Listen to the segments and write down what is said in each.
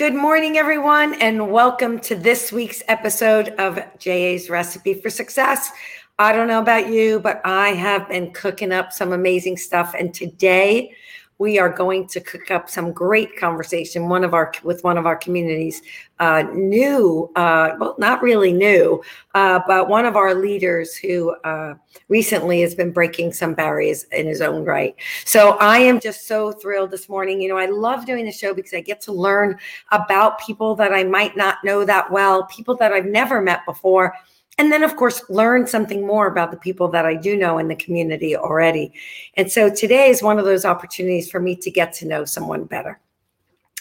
Good morning, everyone, and welcome to this week's episode of JA's Recipe for Success. I don't know about you, but I have been cooking up some amazing stuff, and today we are going to cook up some great conversation one of our with one of our communities uh, new uh, well not really new uh, but one of our leaders who uh, recently has been breaking some barriers in his own right. So i am just so thrilled this morning. You know i love doing the show because i get to learn about people that i might not know that well people that i've never met before and then of course learn something more about the people that i do know in the community already and so today is one of those opportunities for me to get to know someone better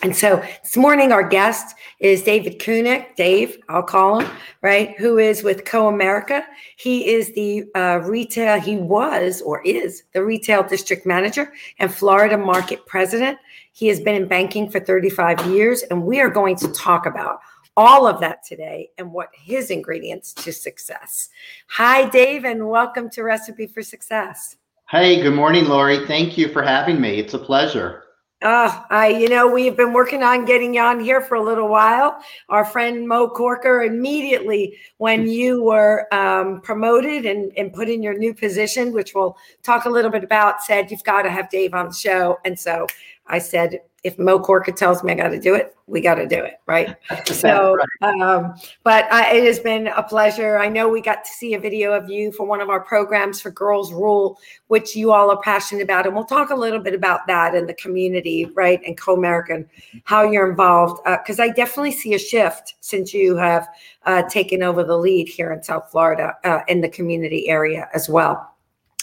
and so this morning, our guest is David Kunick, Dave, I'll call him, right, who is with Comerica. He is the uh, retail, he was or is the retail district manager and Florida market president. He has been in banking for 35 years, and we are going to talk about all of that today and what his ingredients to success. Hi, Dave, and welcome to Recipe for Success. Hey, good morning, Lori. Thank you for having me. It's a pleasure. Uh, I, you know, we've been working on getting you on here for a little while. Our friend Mo Corker, immediately when you were um, promoted and, and put in your new position, which we'll talk a little bit about, said you've got to have Dave on the show. And so I said, if Mo Corker tells me I got to do it, we got to do it, right? so, um, but I, it has been a pleasure. I know we got to see a video of you for one of our programs for Girls Rule, which you all are passionate about, and we'll talk a little bit about that in the community, right? And Comerica, how you're involved, because uh, I definitely see a shift since you have uh, taken over the lead here in South Florida uh, in the community area as well.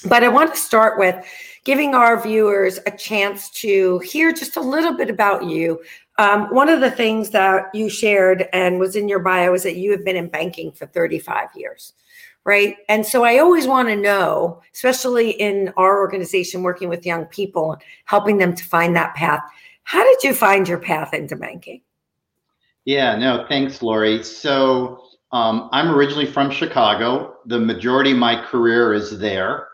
But I want to start with giving our viewers a chance to hear just a little bit about you. Um, one of the things that you shared and was in your bio is that you have been in banking for 35 years, right? And so I always want to know, especially in our organization working with young people, helping them to find that path. How did you find your path into banking? Yeah, no, thanks, Lori. So um, I'm originally from Chicago. The majority of my career is there.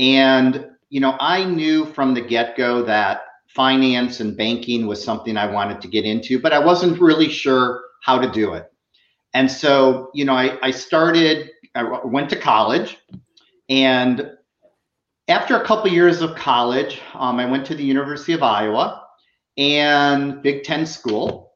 And, you know, I knew from the get go that finance and banking was something I wanted to get into, but I wasn't really sure how to do it. And so, you know, I, I started, I went to college and after a couple years of college, um, I went to the University of Iowa and Big Ten school.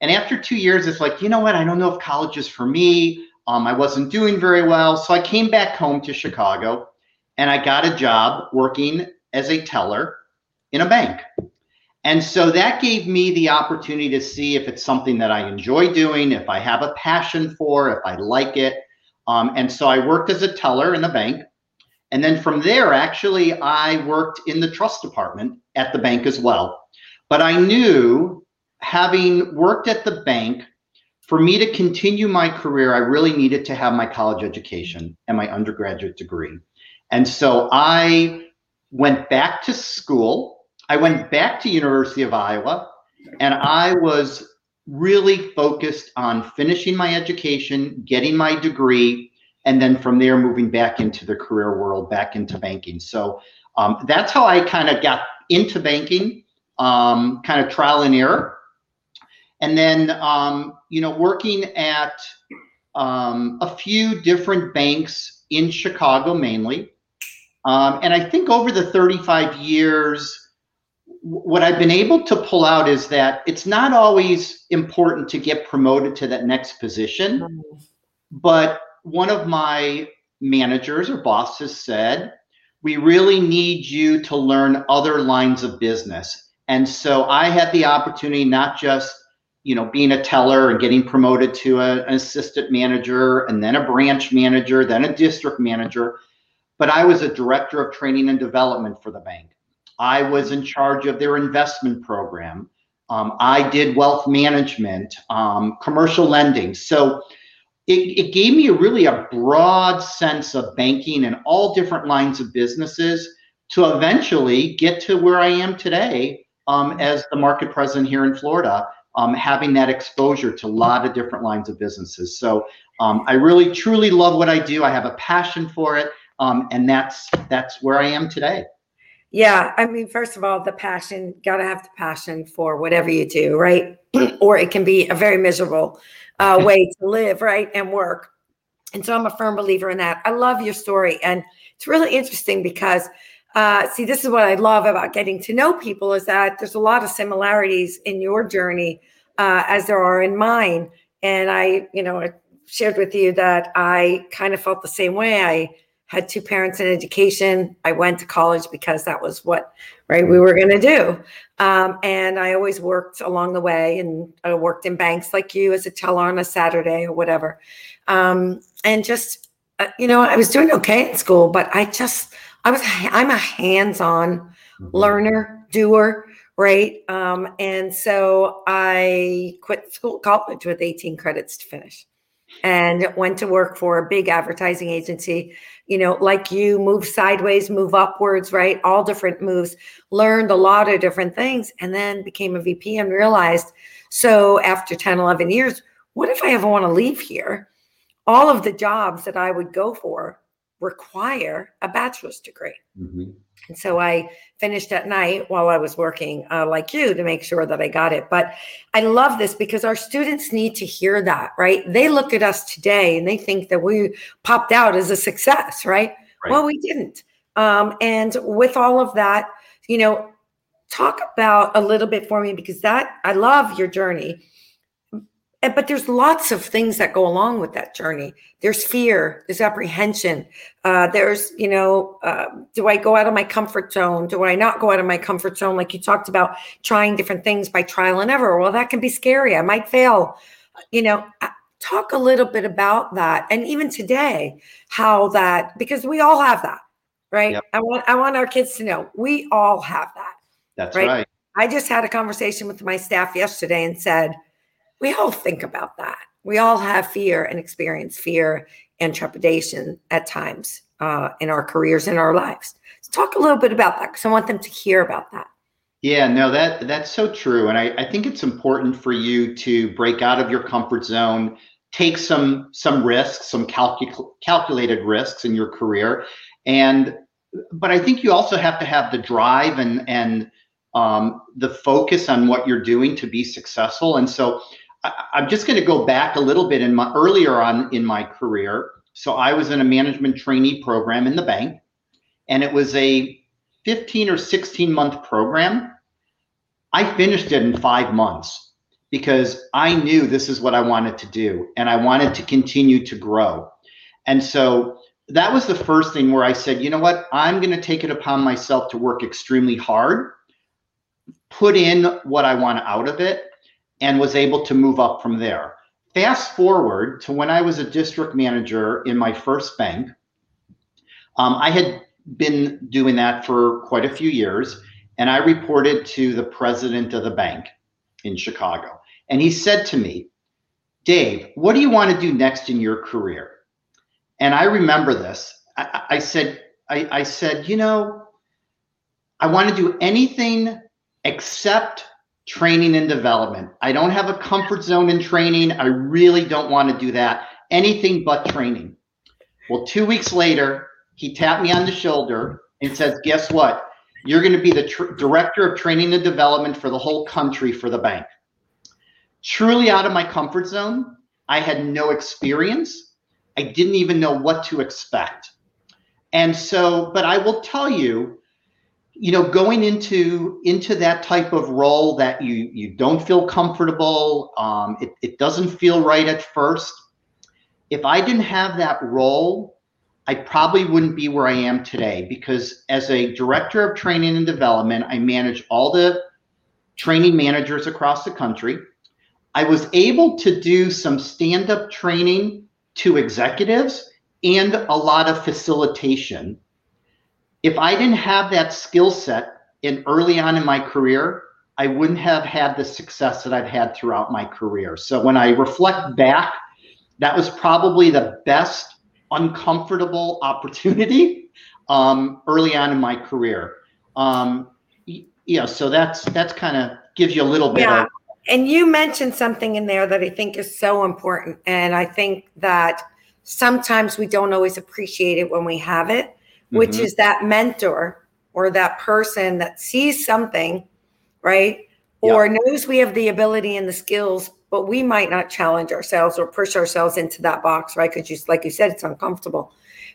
And after two years, it's like, you know what? I don't know if college is for me. Um, I wasn't doing very well. So I came back home to Chicago and I got a job working as a teller in a bank. And so that gave me the opportunity to see if it's something that I enjoy doing, if I have a passion for, if I like it. Um, and so I worked as a teller in the bank. And then from there, actually, I worked in the trust department at the bank as well. But I knew having worked at the bank, for me to continue my career, I really needed to have my college education and my undergraduate degree. And so I went back to school. I went back to University of Iowa and I was really focused on finishing my education, getting my degree, and then from there moving back into the career world, back into banking. So um, that's how I kind of got into banking, um, kind of trial and error. And then, um, you know, working at um, a few different banks in Chicago mainly. Um, and I think over the 35 years, what I've been able to pull out is that it's not always important to get promoted to that next position. Mm-hmm. But one of my managers or bosses said, we really need you to learn other lines of business. And so I had the opportunity not just you know being a teller and getting promoted to a, an assistant manager and then a branch manager then a district manager but I was a director of training and development for the bank. I was in charge of their investment program. Um, I did wealth management, um, commercial lending. So it, it gave me a really a broad sense of banking and all different lines of businesses to eventually get to where I am today um, as the market president here in Florida, um, having that exposure to a lot of different lines of businesses. So um, I really truly love what I do. I have a passion for it um, and that's that's where I am today. Yeah, I mean, first of all, the passion, got to have the passion for whatever you do, right? or it can be a very miserable uh, way to live, right? And work. And so I'm a firm believer in that. I love your story. And it's really interesting because, uh, see, this is what I love about getting to know people is that there's a lot of similarities in your journey uh, as there are in mine. And I, you know, I shared with you that I kind of felt the same way. I had two parents in education. I went to college because that was what right we were going to do. Um, and I always worked along the way, and I worked in banks like you as a teller on a Saturday or whatever. Um, and just uh, you know, I was doing okay in school, but I just I was I'm a hands-on mm-hmm. learner, doer, right? Um, and so I quit school college with 18 credits to finish and went to work for a big advertising agency. You know like you move sideways move upwards right? All different moves. Learned a lot of different things and then became a vp and realized so after 10 11 years what if i ever want to leave here? All of the jobs that i would go for require a bachelor's degree. Mm-hmm. And so I finished at night while I was working, uh, like you, to make sure that I got it. But I love this because our students need to hear that, right? They look at us today and they think that we popped out as a success, right? right. Well, we didn't. Um, and with all of that, you know, talk about a little bit for me because that I love your journey but there's lots of things that go along with that journey. There's fear there's apprehension uh, there's you know uh, do i go out of my comfort zone? Do i not go out of my comfort zone? Like you talked about trying different things by trial and error. Well that can be scary. I might fail. You know uh, talk a little bit about that. And even today how that because we all have that right? Yep. i want i want our kids to know we all have that that's right? right. I just had a conversation with my staff yesterday and said we all think about that. We all have fear and experience fear and trepidation at times uh, in our careers in our lives. So talk a little bit about that because I want them to hear about that. Yeah, no, that that's so true, and I, I think it's important for you to break out of your comfort zone, take some some risks, some calcu- calculated risks in your career, and but I think you also have to have the drive and and um, the focus on what you're doing to be successful. And so I, am just going to go back a little bit in my earlier on in my career. So I was in a management trainee program in the bank, and it was a 15 or 16 month program. I finished it in five months because I knew this is what I wanted to do, and I wanted to continue to grow. And so that was the first thing where I said, you know what, I'm going to take it upon myself to work extremely hard, put in what I want out of it, and was able to move up from there. Fast forward to when I was a district manager in my first bank. Um, I had been doing that for quite a few years, and I reported to the president of the bank in Chicago. And he said to me, Dave, what do you want to do next in your career? And I remember this. I, I said, I, I said, you know, I want to do anything except training and development. I don't have a comfort zone in training. I really don't want to do that. Anything but training. Well, two weeks later, he tapped me on the shoulder and says, Guess what? You're going to be the tr- director of training and development for the whole country for the bank. Truly out of my comfort zone. I had no experience. I didn't even know what to expect. And so, but I will tell you, you know going into into that type of role that you you don't feel comfortable um, it, it doesn't feel right at first if i didn't have that role i probably wouldn't be where i am today. Because as a director of training and development i manage all the training managers across the country. I was able to do some stand-up training to executives and a lot of facilitation if I didn't have that skill set in early on in my career, I wouldn't have had the success that I've had throughout my career. So when I reflect back, that was probably the best uncomfortable opportunity um, early on in my career. Um, yeah, so that's that's kind of gives you a little bit yeah. of. And you mentioned something in there that I think is so important, and I think that sometimes we don't always appreciate it when we have it which mm-hmm. is that mentor or that person that sees something, right? Or yeah. knows we have the ability and the skills, but we might not challenge ourselves or push ourselves into that box, right? Because you, like you said, it's uncomfortable.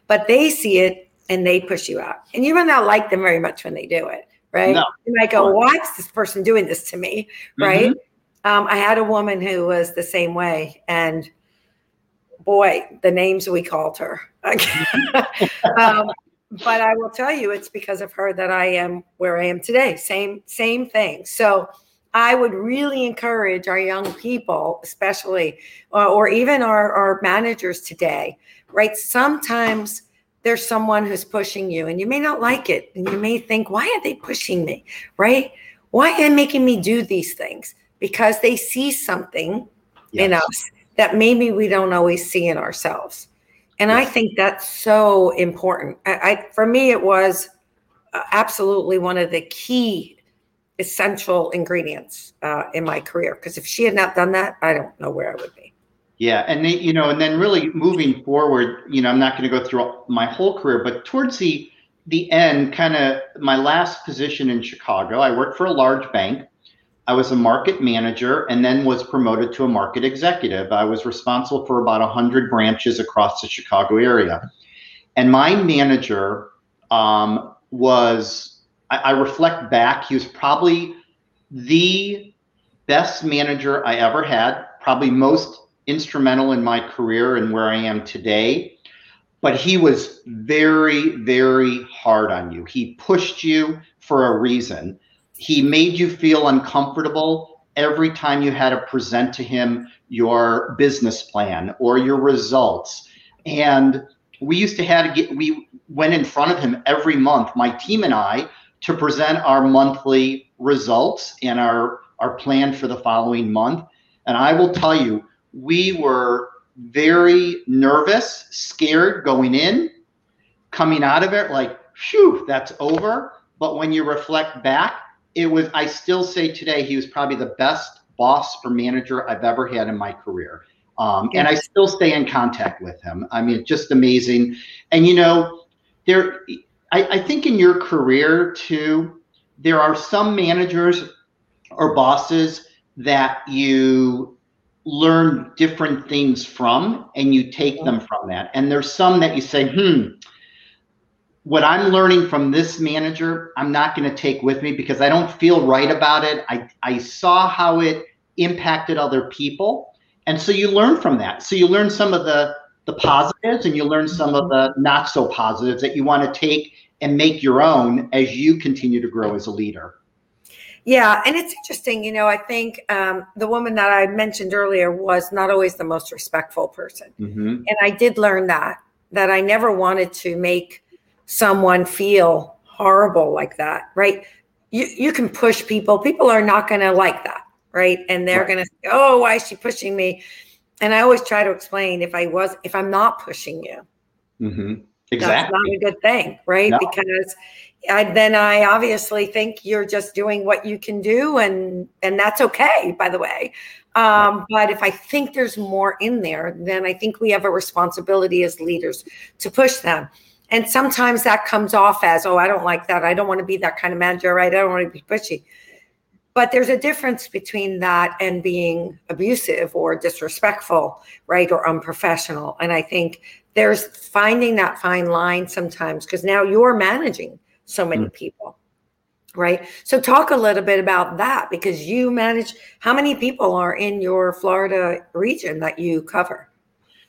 But they see it and they push you out, and you might not like them very much when they do it, right? No. You might go, "Why is this person doing this to me?" Mm-hmm. Right? Um, I had a woman who was the same way, and boy, the names we called her. um, but I will tell you, it's because of her that I am where I am today. Same, same thing. So I would really encourage our young people, especially, uh, or even our, our managers today, right? Sometimes there's someone who's pushing you and you may not like it. And you may think, why are they pushing me? Right? Why are they making me do these things? Because they see something yes. in us that maybe we don't always see in ourselves. And. I think that's so important. I, I, for me, it was uh, absolutely one of the key essential ingredients uh, in my career. Because if she had not done that, I don't know where I would be. Yeah, and they, you know, and then really moving forward, you know, I'm not going to go through my whole career, but towards the the end, kind of my last position in Chicago, I worked for a large bank. I was a market manager and then was promoted to a market executive. I was responsible for about 100 branches across the Chicago area. And my manager um, was, I, I reflect back, he was probably the best manager I ever had, probably most instrumental in my career and where I am today. But he was very, very hard on you. He pushed you for a reason. He made you feel uncomfortable every time you had to present to him your business plan or your results. And we used to have to get, we went in front of him every month, my team and I, to present our monthly results and our, our plan for the following month. And I will tell you, we were very nervous, scared going in, coming out of it like, phew, that's over. But when you reflect back, it was i still say today he was probably the best boss or manager i've ever had in my career. Um, and i still stay in contact with him. I mean just amazing. And you know there I, I think in your career too there are some managers or bosses that you learn different things from and you take them from that. And there's some that you say hmm what I'm learning from this manager, I'm not going to take with me because I don't feel right about it. I, I saw how it impacted other people. And so you learn from that. So you learn some of the, the positives and you learn some of the not so positives that you want to take and make your own as you continue to grow as a leader. Yeah, and it's interesting, you know. I think um, the woman that I mentioned earlier was not always the most respectful person, mm-hmm. and I did learn that that I never wanted to make someone feel horrible like that, right? You you can push people. People are not going to like that, right? And they're right. going to say, "Oh, why is she pushing me?" And I always try to explain if I was if I'm not pushing you, mm-hmm. exactly, that's not a good thing, right? No. Because I, then I obviously think you're just doing what you can do, and and that's okay, by the way. Um, but if I think there's more in there, then I think we have a responsibility as leaders to push them. And sometimes that comes off as, oh, I don't like that. I don't want to be that kind of manager, right? I don't want to be pushy. But there's a difference between that and being abusive or disrespectful, right? Or unprofessional. And I think there's finding that fine line sometimes because now you're managing so many mm. people, right? So talk a little bit about that because you manage how many people are in your Florida region that you cover?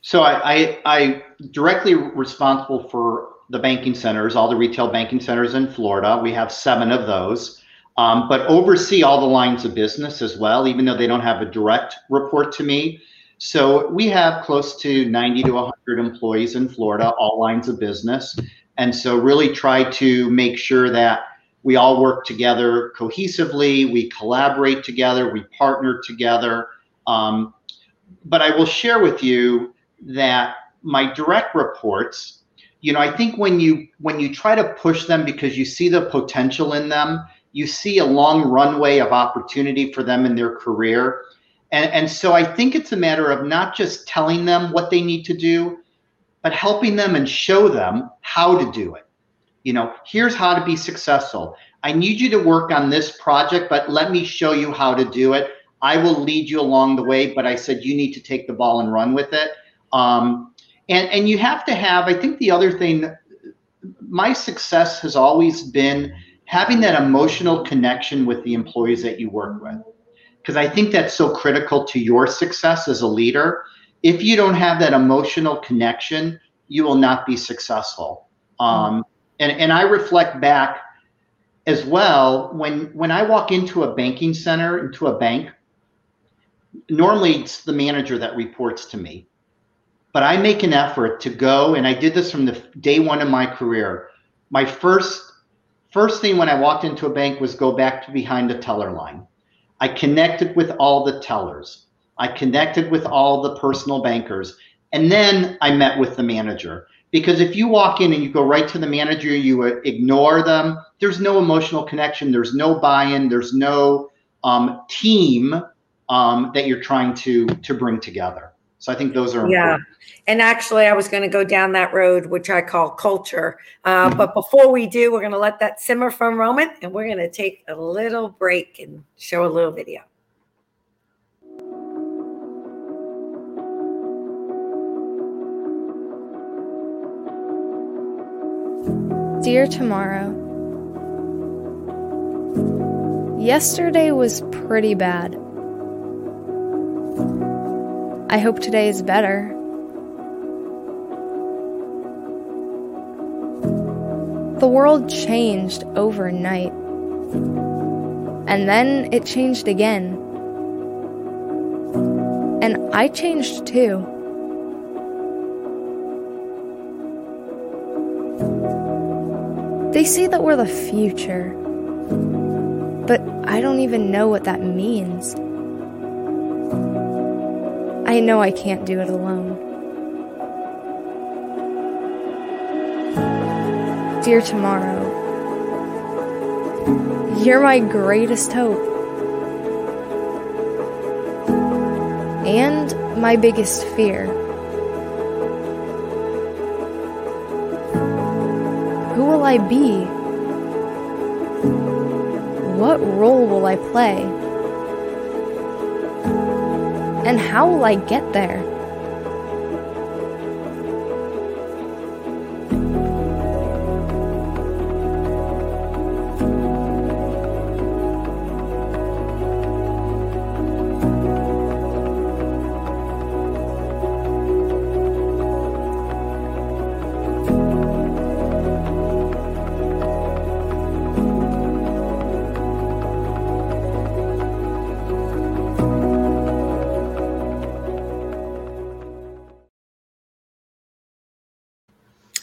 So I, I, I directly responsible for the banking centers, all the retail banking centers in Florida. We have seven of those, um, but oversee all the lines of business as well, even though they don't have a direct report to me. So we have close to 90 to 100 employees in Florida, all lines of business. And so really try to make sure that we all work together cohesively, we collaborate together, we partner together. Um, but I will share with you that my direct reports you know i think when you when you try to push them because you see the potential in them you see a long runway of opportunity for them in their career and, and so i think it's a matter of not just telling them what they need to do but helping them and show them how to do it You know, here's how to be successful. I need you to work on this project, but let me show you how to do it. I will lead you along the way, but I said you need to take the ball and run with it. Um, and and you have to have. I think the other thing, my success has always been having that emotional connection with the employees that you work with, because I think that's so critical to your success as a leader. If you don't have that emotional connection, you will not be successful. Um, and and I reflect back as well when when I walk into a banking center into a bank normally it's the manager that reports to me but I make an effort to go and I did this from the day one of my career. My first first thing when I walked into a bank was go back to behind the teller line. I connected with all the tellers. I connected with all the personal bankers. And then I met with the manager. Because if you walk in and you go right to the manager you ignore them there's no emotional connection. There's no buy-in. There's no um, team um, that you're trying to to bring together so i think those are yeah important. and actually i was going to go down that road which i call culture uh, mm-hmm. but before we do we're going to let that simmer for a moment and we're going to take a little break and show a little video Dear Tomorrow, Yesterday was pretty bad. I hope today is better. The world changed overnight. And then it changed again. And I changed too. They say that we're the future, but I don't even know what that means. I know I can't do it alone. Dear Tomorrow, you're my greatest hope. And my biggest fear. Who will I be? What role will I play? And how will I get there?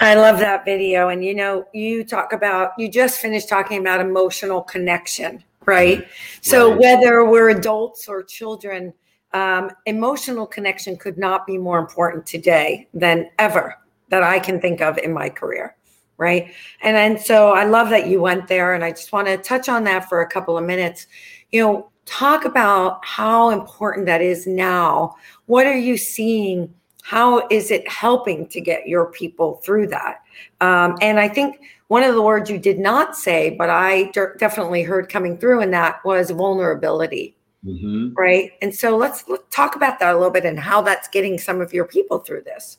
I love that video. And you know, you talk about, you just finished talking about emotional connection, right? So Right. whether we're adults or children, um, emotional connection could not be more important today than ever that I can think of in my career, right? And and so I love that you went there, and I just want to touch on that for a couple of minutes. You know, talk about how important that is now. What are you seeing? How is it helping to get your people through that? Um, and I think one of the words you did not say, but I de- definitely heard coming through in that was vulnerability Mhm. right? And so let's, let's talk about that a little bit and how that's getting some of your people through this.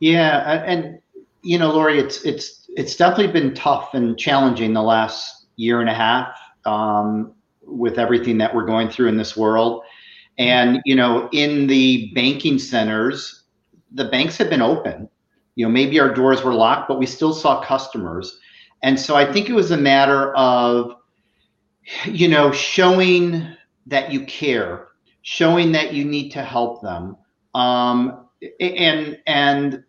Yeah, and you know, Lori, it's it's it's definitely been tough and challenging the last year and a half um, with everything that we're going through in this world. And you know, in the banking centers, the banks have been open. You know, maybe our doors were locked, but we still saw customers. And so I think it was a matter of, you know, showing that you care, showing that you need to help them. Um, and and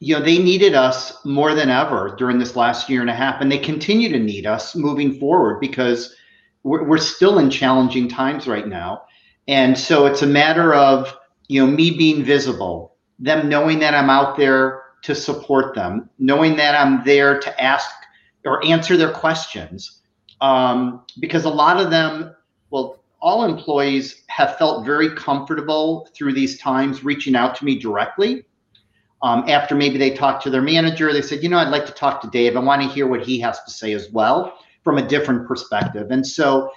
you know they needed us more than ever during this last year and a half and they continue to need us moving forward because we're, we're still in challenging times right now and so it's a matter of you know me being visible them knowing that i'm out there to support them knowing that i'm there to ask or answer their questions um, because a lot of them well all employees have felt very comfortable through these times reaching out to me directly um, after maybe they talked to their manager, they said, you know, I'd like to talk to Dave. I want to hear what he has to say as well from a different perspective. And so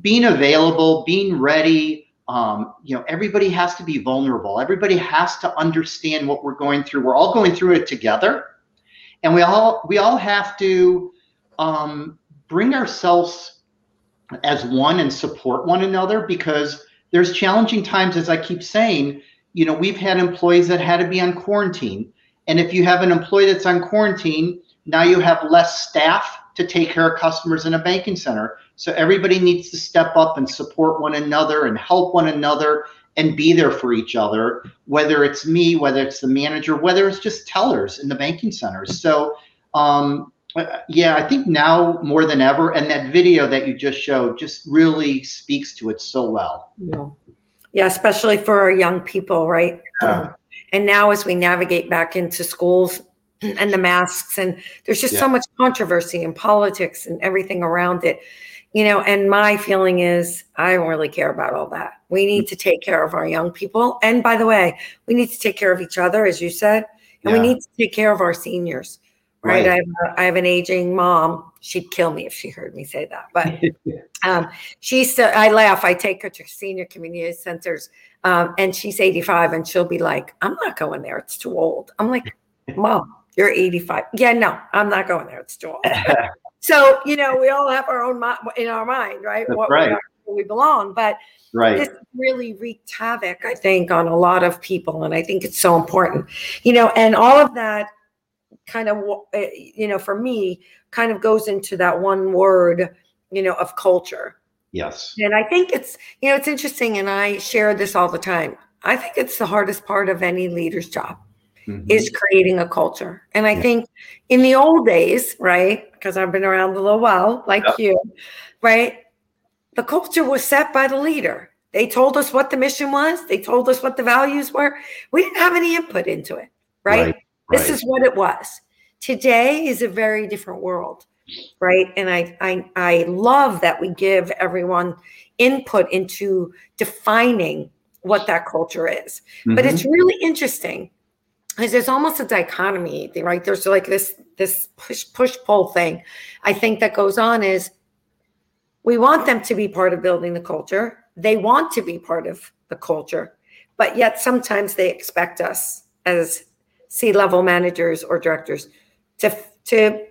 being available, being ready, um, you know, everybody has to be vulnerable. Everybody has to understand what we're going through. We're all going through it together. And we all we all have to um, bring ourselves as one and support one another because there's challenging times, as I keep saying, you know, we've had employees that had to be on quarantine. And if you have an employee that's on quarantine, now you have less staff to take care of customers in a banking center. So everybody needs to step up and support one another and help one another and be there for each other, whether it's me, whether it's the manager, whether it's just tellers in the banking centers. So, um, yeah, I think now more than ever, and that video that you just showed just really speaks to it so well. Yeah yeah, especially for our young people, right? Yeah. Um, and now as we navigate back into schools and the masks, and there's just yeah. so much controversy and politics and everything around it, you know. And my feeling is, I don't really care about all that. We need to take care of our young people, and by the way, we need to take care of each other, as you said, and yeah. we need to take care of our seniors right? right. I, have a, I have an aging mom. She'd kill me if she heard me say that. But um, she's still, I laugh. I take her to senior community centers um, and she's 85 and she'll be like, I'm not going there. It's too old. I'm like, Mom, you're 85. Yeah, no, I'm not going there. It's too old. so, you know, we all have our own mo- in our mind, right? That's what right. We, we belong. But right. this really wreaked havoc, I think, on a lot of people. And I think it's so important, you know, and all of that kind of eh, you know for me kind of goes into that one word you know of culture yes and i think it's you know it's interesting and i share this all the time i think it's the hardest part of any leader's job mm-hmm. is creating a culture and i yeah. think in the old days right because i've been around a little while like yeah. you right the culture was set by the leader they told us what the mission was they told us what the values were we didn't have any input into it right. right this is what it was. Today is a very different world, right? And I, I, I love that we give everyone input into defining what that culture is. Mm-hmm. But it's mm-hmm. really interesting because there's almost a dichotomy, right? There's like this this push push pull thing. I think that goes on is we want them to be part of building the culture. They want to be part of the culture, but yet sometimes they expect us as C-level managers or directors to to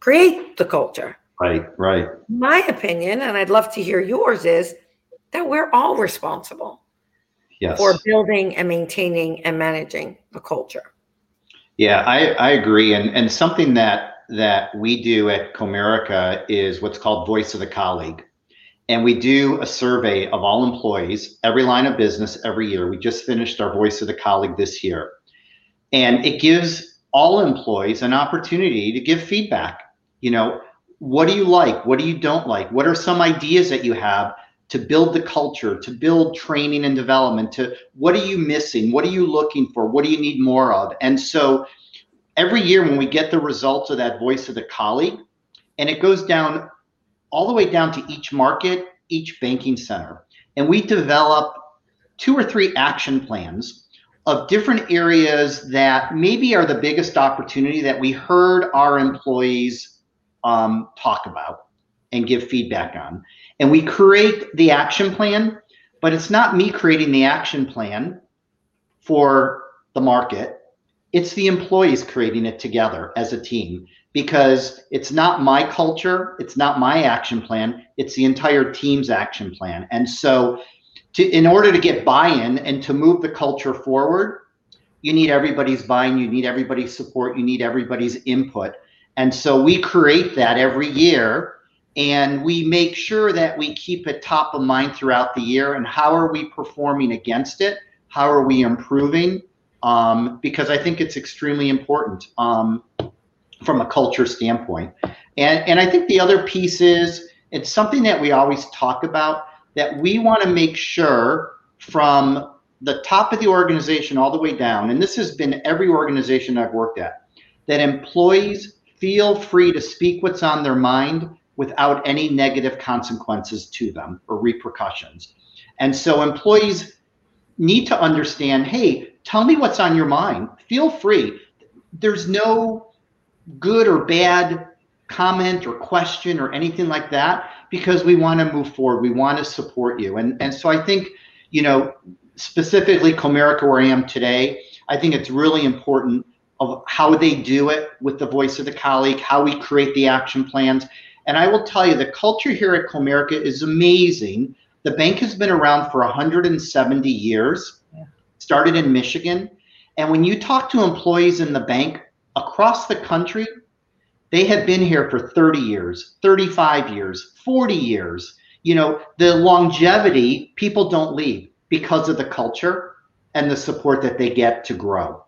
create the culture. Right, right. My opinion, and I'd love to hear yours, is that we're all responsible yes. for building and maintaining and managing a culture. Yeah, I, I agree. And and something that that we do at Comerica is what's called Voice of the Colleague. And we do a survey of all employees, every line of business every year. We just finished our Voice of the Colleague this year. And it gives all employees an opportunity to give feedback. You know, what do you like? What do you don't like? What are some ideas that you have to build the culture, to build training and development, to what are you missing? What are you looking for? What do you need more of? And so every year when we get the results of that voice of the colleague, and it goes down all the way down to each market, each banking center, and we develop two or three action plans of different areas that maybe are the biggest opportunity that we heard our employees um, talk about and give feedback on. And we create the action plan, but it's not me creating the action plan for the market. It's the employees creating it together as a team because it's not my culture, it's not my action plan, it's the entire team's action plan. And so to in order to get buy-in and to move the culture forward you need everybody's buy-in you need everybody's support you need everybody's input and so we create that every year and we make sure that we keep it top of mind throughout the year. And how are we performing against it? How are we improving? Um, because i think it's extremely important um, from a culture standpoint. And and i think the other piece is it's something that we always talk about that we want to make sure from the top of the organization all the way down, and this has been every organization I've worked at, that employees feel free to speak what's on their mind without any negative consequences to them or repercussions. And so employees need to understand hey, tell me what's on your mind. Feel free. There's no good or bad comment or question or anything like that because we want to move forward. We want to support you. And and so I think, you know, specifically Comerica where I am today, I think it's really important of how they do it with the voice of the colleague, how we create the action plans. And I will tell you, the culture here at Comerica is amazing. The bank has been around for 170 years, yeah. started in Michigan. And when you talk to employees in the bank across the country, they have been here for 30 years, 35 years, 40 years. You know, the longevity, people don't leave because of the culture and the support that they get to grow.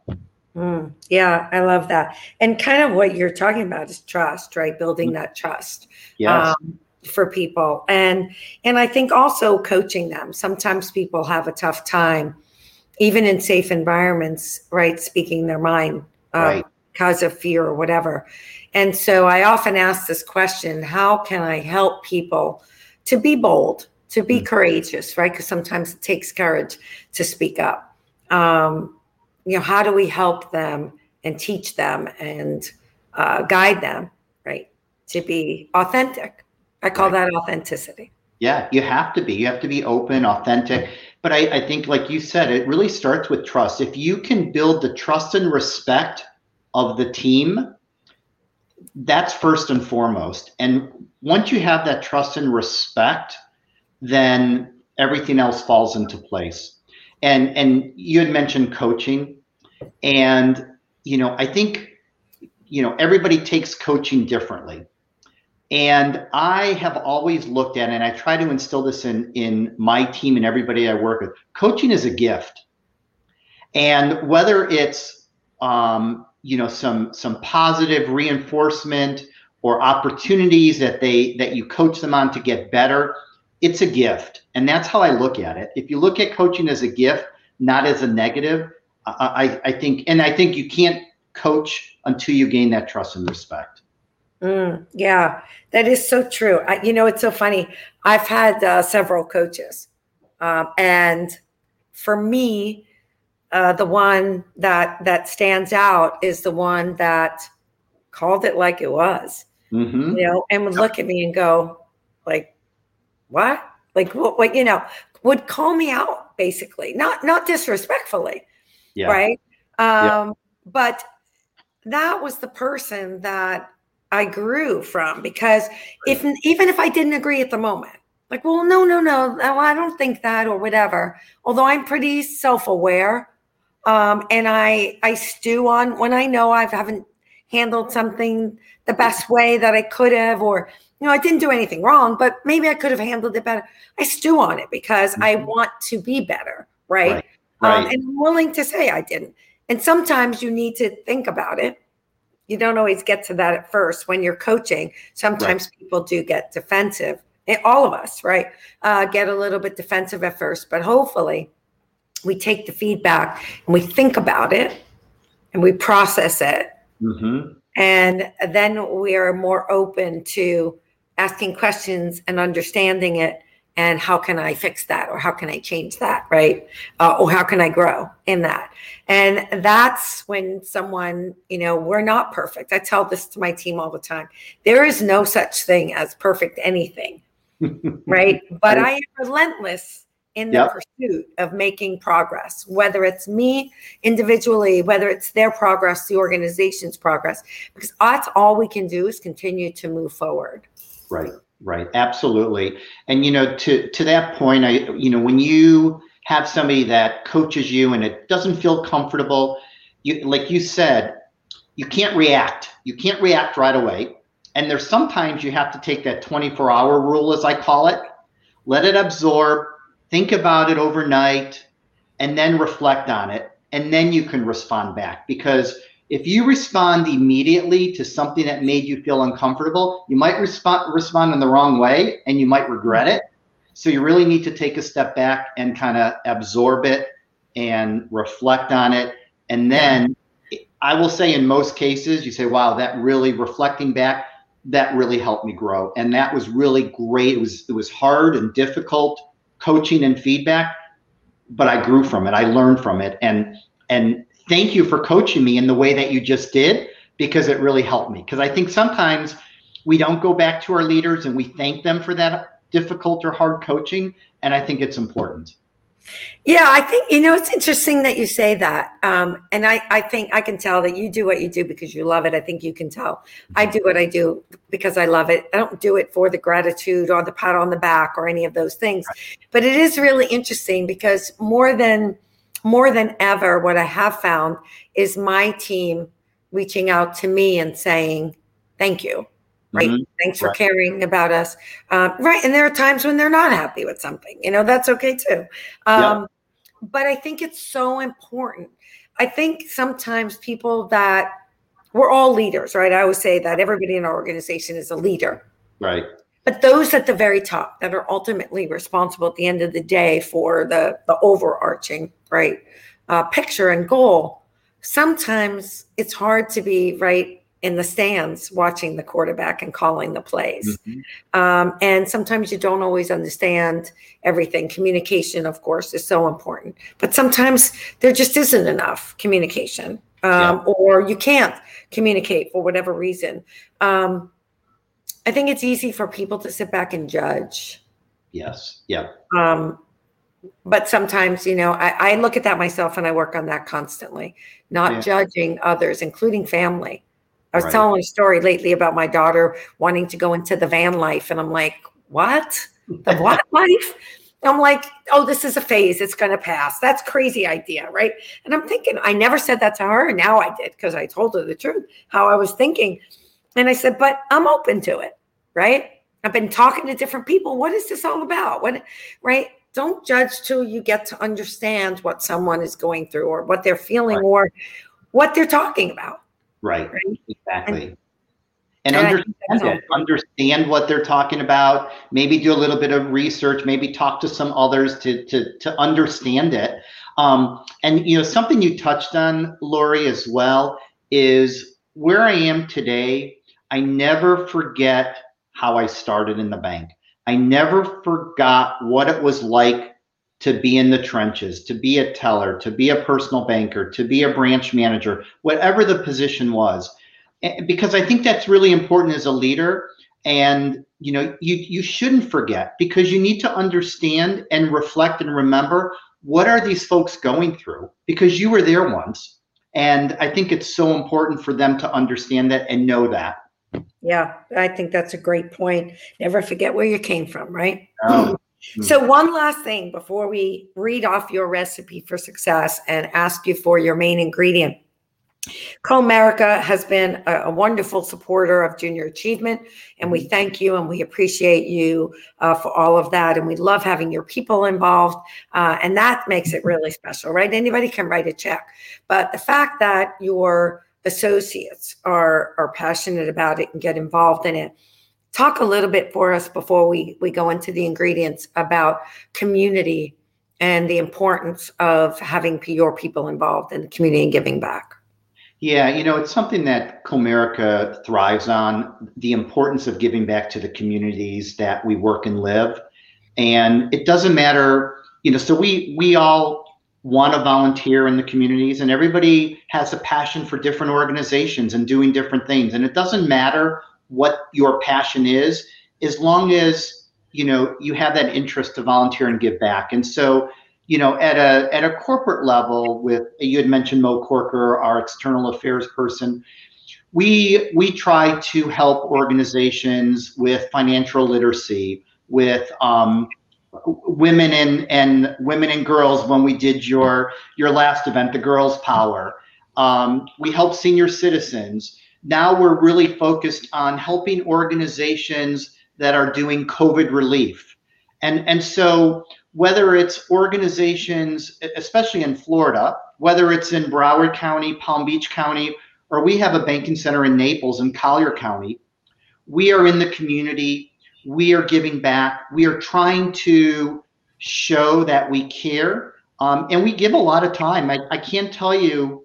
Mm, yeah, I love that. And kind of what you're talking about is trust, right? Building that trust. Yes. Um, for people and and i think also coaching them sometimes people have a tough time even in safe environments right speaking their mind um, right. because of fear or whatever and so i often ask this question how can i help people to be bold to be mm-hmm. courageous right because sometimes it takes courage to speak up um, you know, how do we help them and teach them and uh, guide them, right, to be authentic? I call right. that authenticity. Yeah, you have to be. You have to be open, authentic. But I, I think, like you said, it really starts with trust. If you can build the trust and respect of the team, that's first and foremost. And once you have that trust and respect, then everything else falls into place. And and you had mentioned coaching. And, you know, I think, you know, everybody takes coaching differently. And I have always looked at, and I try to instill this in, in my team and everybody I work with coaching is a gift. And whether it's, um, you know, some, some positive reinforcement or opportunities that they, that you coach them on to get better, it's a gift. And that's how I look at it. If you look at coaching as a gift, not as a negative, I, I think, and I think you can't coach until you gain that trust and respect. Mm, yeah, that is so true. I, you know, it's so funny. I've had uh, several coaches, um, and for me, uh, the one that that stands out is the one that called it like it was. Mm-hmm. You know, and would look at me and go, like, "What? Like what? What? You know?" Would call me out basically, not not disrespectfully, yeah. right? Um, yeah. But that was the person that I grew from because if even if I didn't agree at the moment, like, well, no, no, no, no I don't think that or whatever. Although I'm pretty self-aware, um, and I I stew on when I know I haven't handled something the best way that I could have, or you know, I didn't do anything wrong, but maybe I could have handled it better. I stew on it because mm-hmm. I want to be better, right? right. Um, right. Um, and I'm willing to say I didn't. And sometimes you need to think about it. You don't always get to that at first when you're coaching. Sometimes right. people do get defensive. And all of us, right, uh, get a little bit defensive at first, but hopefully we take the feedback and we think about it and we process it. Mm-hmm. And then we are more open to asking questions and understanding it and how can I fix that or how can I change that, right? Uh, or how can I grow in that? And that's when someone, you know, we're not perfect. I tell this to my team all the time. There is no such thing as perfect anything, right? But I am relentless in the yep. pursuit of making progress, whether it's me individually, whether it's their progress, the organization's progress, because that's all we can do is continue to move forward. Right. Right, absolutely. And you know, to to that point, I you know, when you have somebody that coaches you and it doesn't feel comfortable, you like you said, you can't react. You can't react right away. And there's sometimes you have to take that 24 hour rule, as I call it, let it absorb, think about it overnight, and then reflect on it. And then you can respond back because if you respond immediately to something that made you feel uncomfortable, you might respond respond in the wrong way and you might regret it. So you really need to take a step back and kind of absorb it and reflect on it. And then I will say in most cases, you say, wow, that really reflecting back, that really helped me grow. And that was really great. It was it was hard and difficult coaching and feedback, but I grew from it. I learned from it. And and thank you for coaching me in the way that you just did because it really helped me. Because I think sometimes we don't go back to our leaders and we thank them for that difficult or hard coaching. And I think it's important. Yeah, I think, you know, it's interesting that you say that. Um, and I, I think I can tell that you do what you do because you love it. I think you can tell. I do what I do because I love it. I don't do it for the gratitude or the pat on the back or any of those things. But it is really interesting because more than more than ever, what I have found is my team reaching out to me and saying, thank you. Right. Mm-hmm. Thanks for right. caring about us. Um, right. And there are times when they're not happy with something, you know, that's okay too. Um, yep. But I think it's so important. I think sometimes people that we're all leaders, right? I always say that everybody in our organization is a leader. Right. But those at the very top that are ultimately responsible at the end of the day for the, the overarching right uh, picture and goal, sometimes it's hard to be right in the stands watching the quarterback and calling the plays. Mm-hmm. Um, and sometimes you don't always understand everything. Communication, of course, is so important, but sometimes there just isn't enough communication, um, yeah. or you can't communicate for whatever reason. Um, I think it's easy for people to sit back and judge. Yes. Yeah. Um, but sometimes, you know, I, I, look at that myself and I work on that constantly, not yeah. judging others, including family. I was right. telling a story lately about my daughter wanting to go into the van life. And I'm like, what? The what life? I'm like, oh, this is a phase. It's going to pass. That's crazy idea, right? And I'm thinking, I never said that to her. And now I did because I told her the truth, how I was thinking. And I said, but I'm open to it, right? I've been talking to different people. What is this all about? What, right? Don't judge till you get to understand what someone is going through or what they're feeling right. or what they're talking about. Right. right? Exactly. And, and, understand it. Understand what they're talking about. Maybe do a little bit of research. Maybe talk to some others to to to understand it. Um, and you know something you touched on, Lori, as well, is where I am today I never forget how I started in the bank. I never forgot what it was like to be in the trenches, to be a teller, to be a personal banker, to be a branch manager, whatever the position was. Eh, because I think that's really important as a leader. And you know, you you shouldn't forget because you need to understand and reflect and remember what are these folks going through because you were there once. And I think it's so important for them to understand that and know that. Yeah, I think that's a great point. Never forget where you came from, right? Oh. So, one last thing before we read off your recipe for success and ask you for your main ingredient. Comerica has been a, a, wonderful supporter of junior achievement, and we thank you and we appreciate you uh, for all of that. And we love having your people involved, uh, and that makes it really special, right? Anybody can write a check, but the fact that you're associates are are passionate about it and get involved in it. Talk a little bit for us before we we go into the ingredients about community and the importance of having your people involved in the community and giving back. Yeah you know it's something that comerica thrives on the importance of giving back to the communities that we work and live. And it doesn't matter you know so we we all want to volunteer in the communities and everybody has a passion for different organizations and doing different things. And it doesn't matter what your passion is as long as you know you have that interest to volunteer and give back. And so you know at a at a corporate level with you had mentioned mo corker our external affairs person we we try to help organizations with financial literacy with um, women and and women and girls when we did your your last event, the Girls Power. Um, we help senior citizens. Now we're really focused on helping organizations that are doing COVID relief, and and so whether it's organizations, especially in Florida, whether it's in Broward County, Palm Beach County, or we have a banking center in Naples in Collier County, we are in the community we are giving back. We are trying to show that we care. Um, and we give a lot of time. I, I can't tell you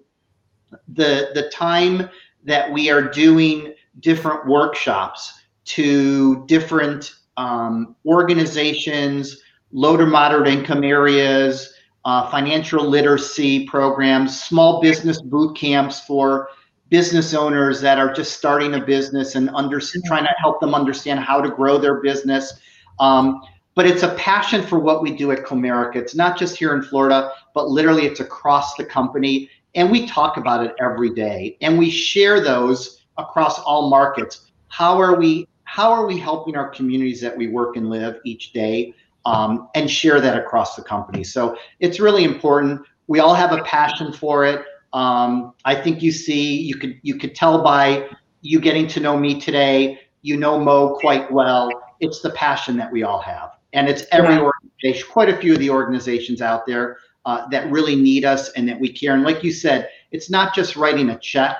the the time that we are doing different workshops to different um, organizations, low to moderate income areas, uh, financial literacy programs, small business boot camps for business owners that are just starting a business and under, trying to help them understand how to grow their business. Um, but it's a passion for what we do at Comerica. It's not just here in Florida, but literally it's across the company. And we talk about it every day and we share those across all markets. How are we how are we helping our communities that we work and live each day um, and share that across the company? So it's really important. We all have a passion for it. Um, I think you see you could you could tell by you getting to know me today. You know Mo quite well. It's the passion that we all have and it's every organization, quite a few of the organizations out there uh, that really need us and that we care. And like you said, it's not just writing a check,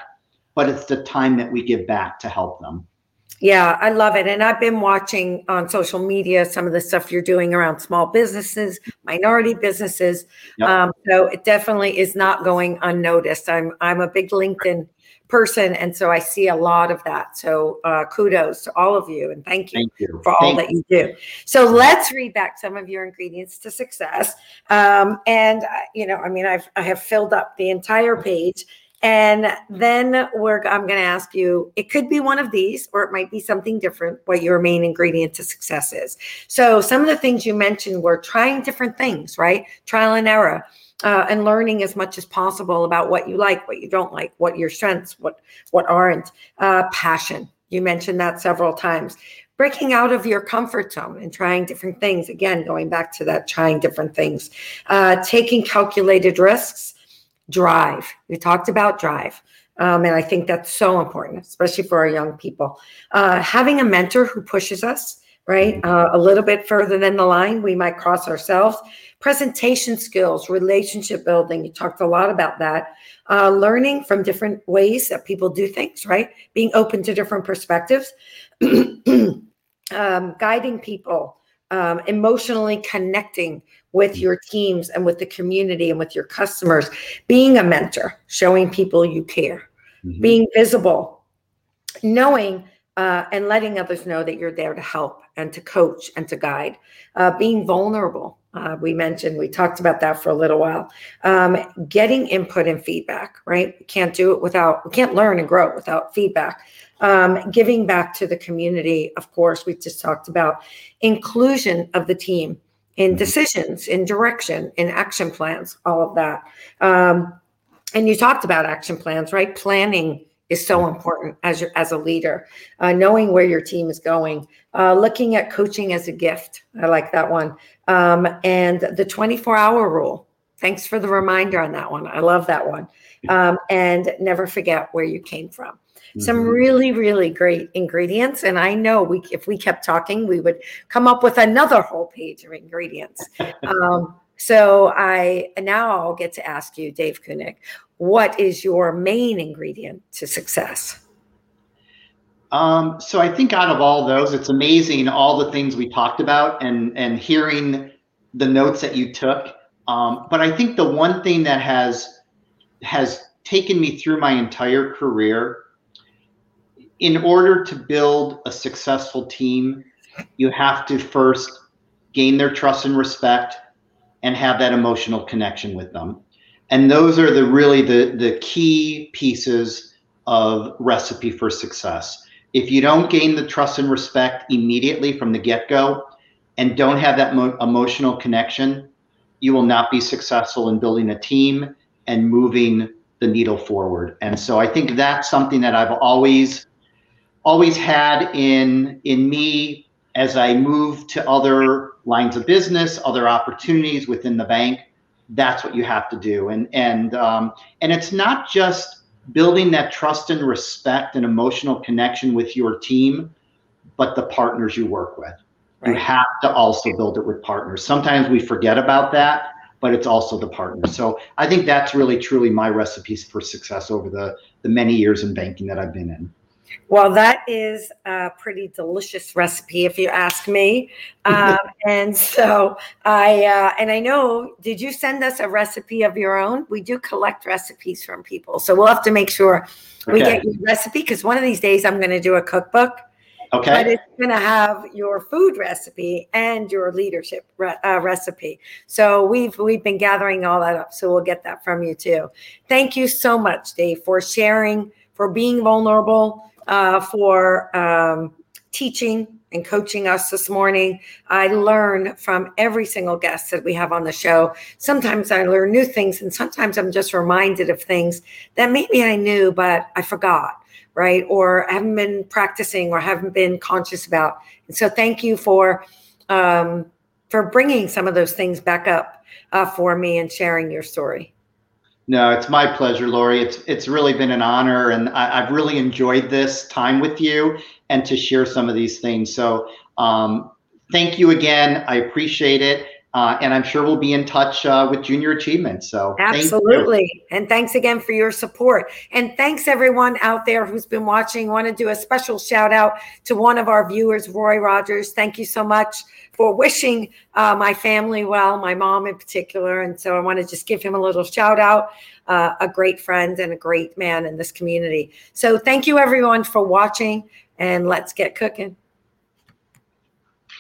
but it's the time that we give back to help them. Yeah, I love it. And I've been watching on social media some of the stuff you're doing around small businesses, minority businesses. Yep. Um, so it definitely is not going unnoticed. I'm I'm a big LinkedIn person. And so I see a lot of that. So uh, kudos to all of you and thank you, thank you. for all thank that you do. So let's read back some of your ingredients to success. Um, and, uh, you know, I mean, I've, I have filled up the entire page. And then we're, I'm going to ask you, it could be one of these, or it might be something different, what your main ingredient to success is. So some of the things you mentioned were trying different things, right? Trial and error uh, and learning as much as possible about what you like, what you don't like, what your strengths, what what aren't. Uh, passion. You mentioned that several times. Breaking out of your comfort zone and trying different things. Again, going back to that, trying different things. Uh, taking calculated risks. Drive. We talked about drive. Um, and I think that's so important, especially for our young people. Uh, having a mentor who pushes us, right? Uh, a little bit further than the line, we might cross ourselves. Presentation skills, relationship building, you talked a lot about that. Uh, learning from different ways that people do things, right? Being open to different perspectives, um, guiding people, um, emotionally connecting with your teams and with the community and with your customers, being a mentor, showing people you care, mm-hmm. being visible, knowing uh, and letting others know that you're there to help and to coach and to guide. Uh, being vulnerable, uh, we mentioned, we talked about that for a little while. Um, getting input and feedback, right? We can't do it without, we can't learn and grow without feedback. Um, giving back to the community, of course, we just talked about inclusion of the team in mm-hmm. decisions, in direction, in action plans, all of that. Um, and you talked about action plans, right? Planning is so important as your, as a leader. Uh, knowing where your team is going, uh, looking at coaching as a gift. I like that one. Um, and the 24 hour rule. Thanks for the reminder on that one. I love that one. Um, and never forget where you came from. Mm-hmm. Some really, really great ingredients. And I know we, if we kept talking, we would come up with another whole page of ingredients. Um, so I now I'll get to ask you, Dave Kunick, what is your main ingredient to success? Um, so I think out of all those, it's amazing all the things we talked about and and hearing the notes that you took. Um, but I think the one thing that has has taken me through my entire career, in order to build a successful team, you have to first gain their trust and respect and have that emotional connection with them. And those are the really the the key pieces of recipe for success. If you don't gain the trust and respect immediately from the get-go and don't have that mo- emotional connection you will not be successful in building a team and moving the needle forward. And so i think that's something that i've always always had in in me as i move to other lines of business other opportunities within the bank that's what you have to do. And and um, and it's not just building that trust and respect and emotional connection with your team but the partners you work with. Right. you have to also build it with partners. Sometimes we forget about that but it's also the partners. So i think that's really truly my recipes for success over the the many years in banking that i've been in well, that is a pretty delicious recipe, if you ask me. Um, and so I uh, and I know. Did you send us a recipe of your own? We do collect recipes from people, so we'll have to make sure we okay. get your recipe because one of these days I'm going to do a cookbook. Okay. but it's going to have your food recipe and your leadership re- uh, recipe. So we've we've been gathering all that up. So we'll get that from you too. Thank you so much, Dave, for sharing, for being vulnerable, uh, for um, teaching and coaching us this morning. I learn from every single guest that we have on the show. Sometimes I learn new things, and sometimes I'm just reminded of things that maybe I knew, but I forgot right? Or I haven't been practicing or haven't been conscious about. And so thank you for um, for bringing some of those things back up uh, for me and sharing your story. No, it's my pleasure, Lori. It's it's really been an honor, and I, I've really enjoyed this time with you and to share some of these things. So, um, thank you again. I appreciate it, uh, and I'm sure we'll be in touch uh, with Junior Achievement. So, thank. Absolutely. And thanks again for your support. And thanks everyone out there who's been watching. Want to do a special shout out to one of our viewers, Roy Rogers. Thank you so much for wishing uh, my family well, my mom in particular. And so I want to just give him a little shout out. Uh, a great friend and a great man in this community. So thank you everyone for watching and let's get cooking.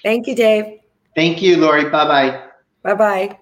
Thank you, Dave. Thank you, Lori. Bye bye. Bye bye.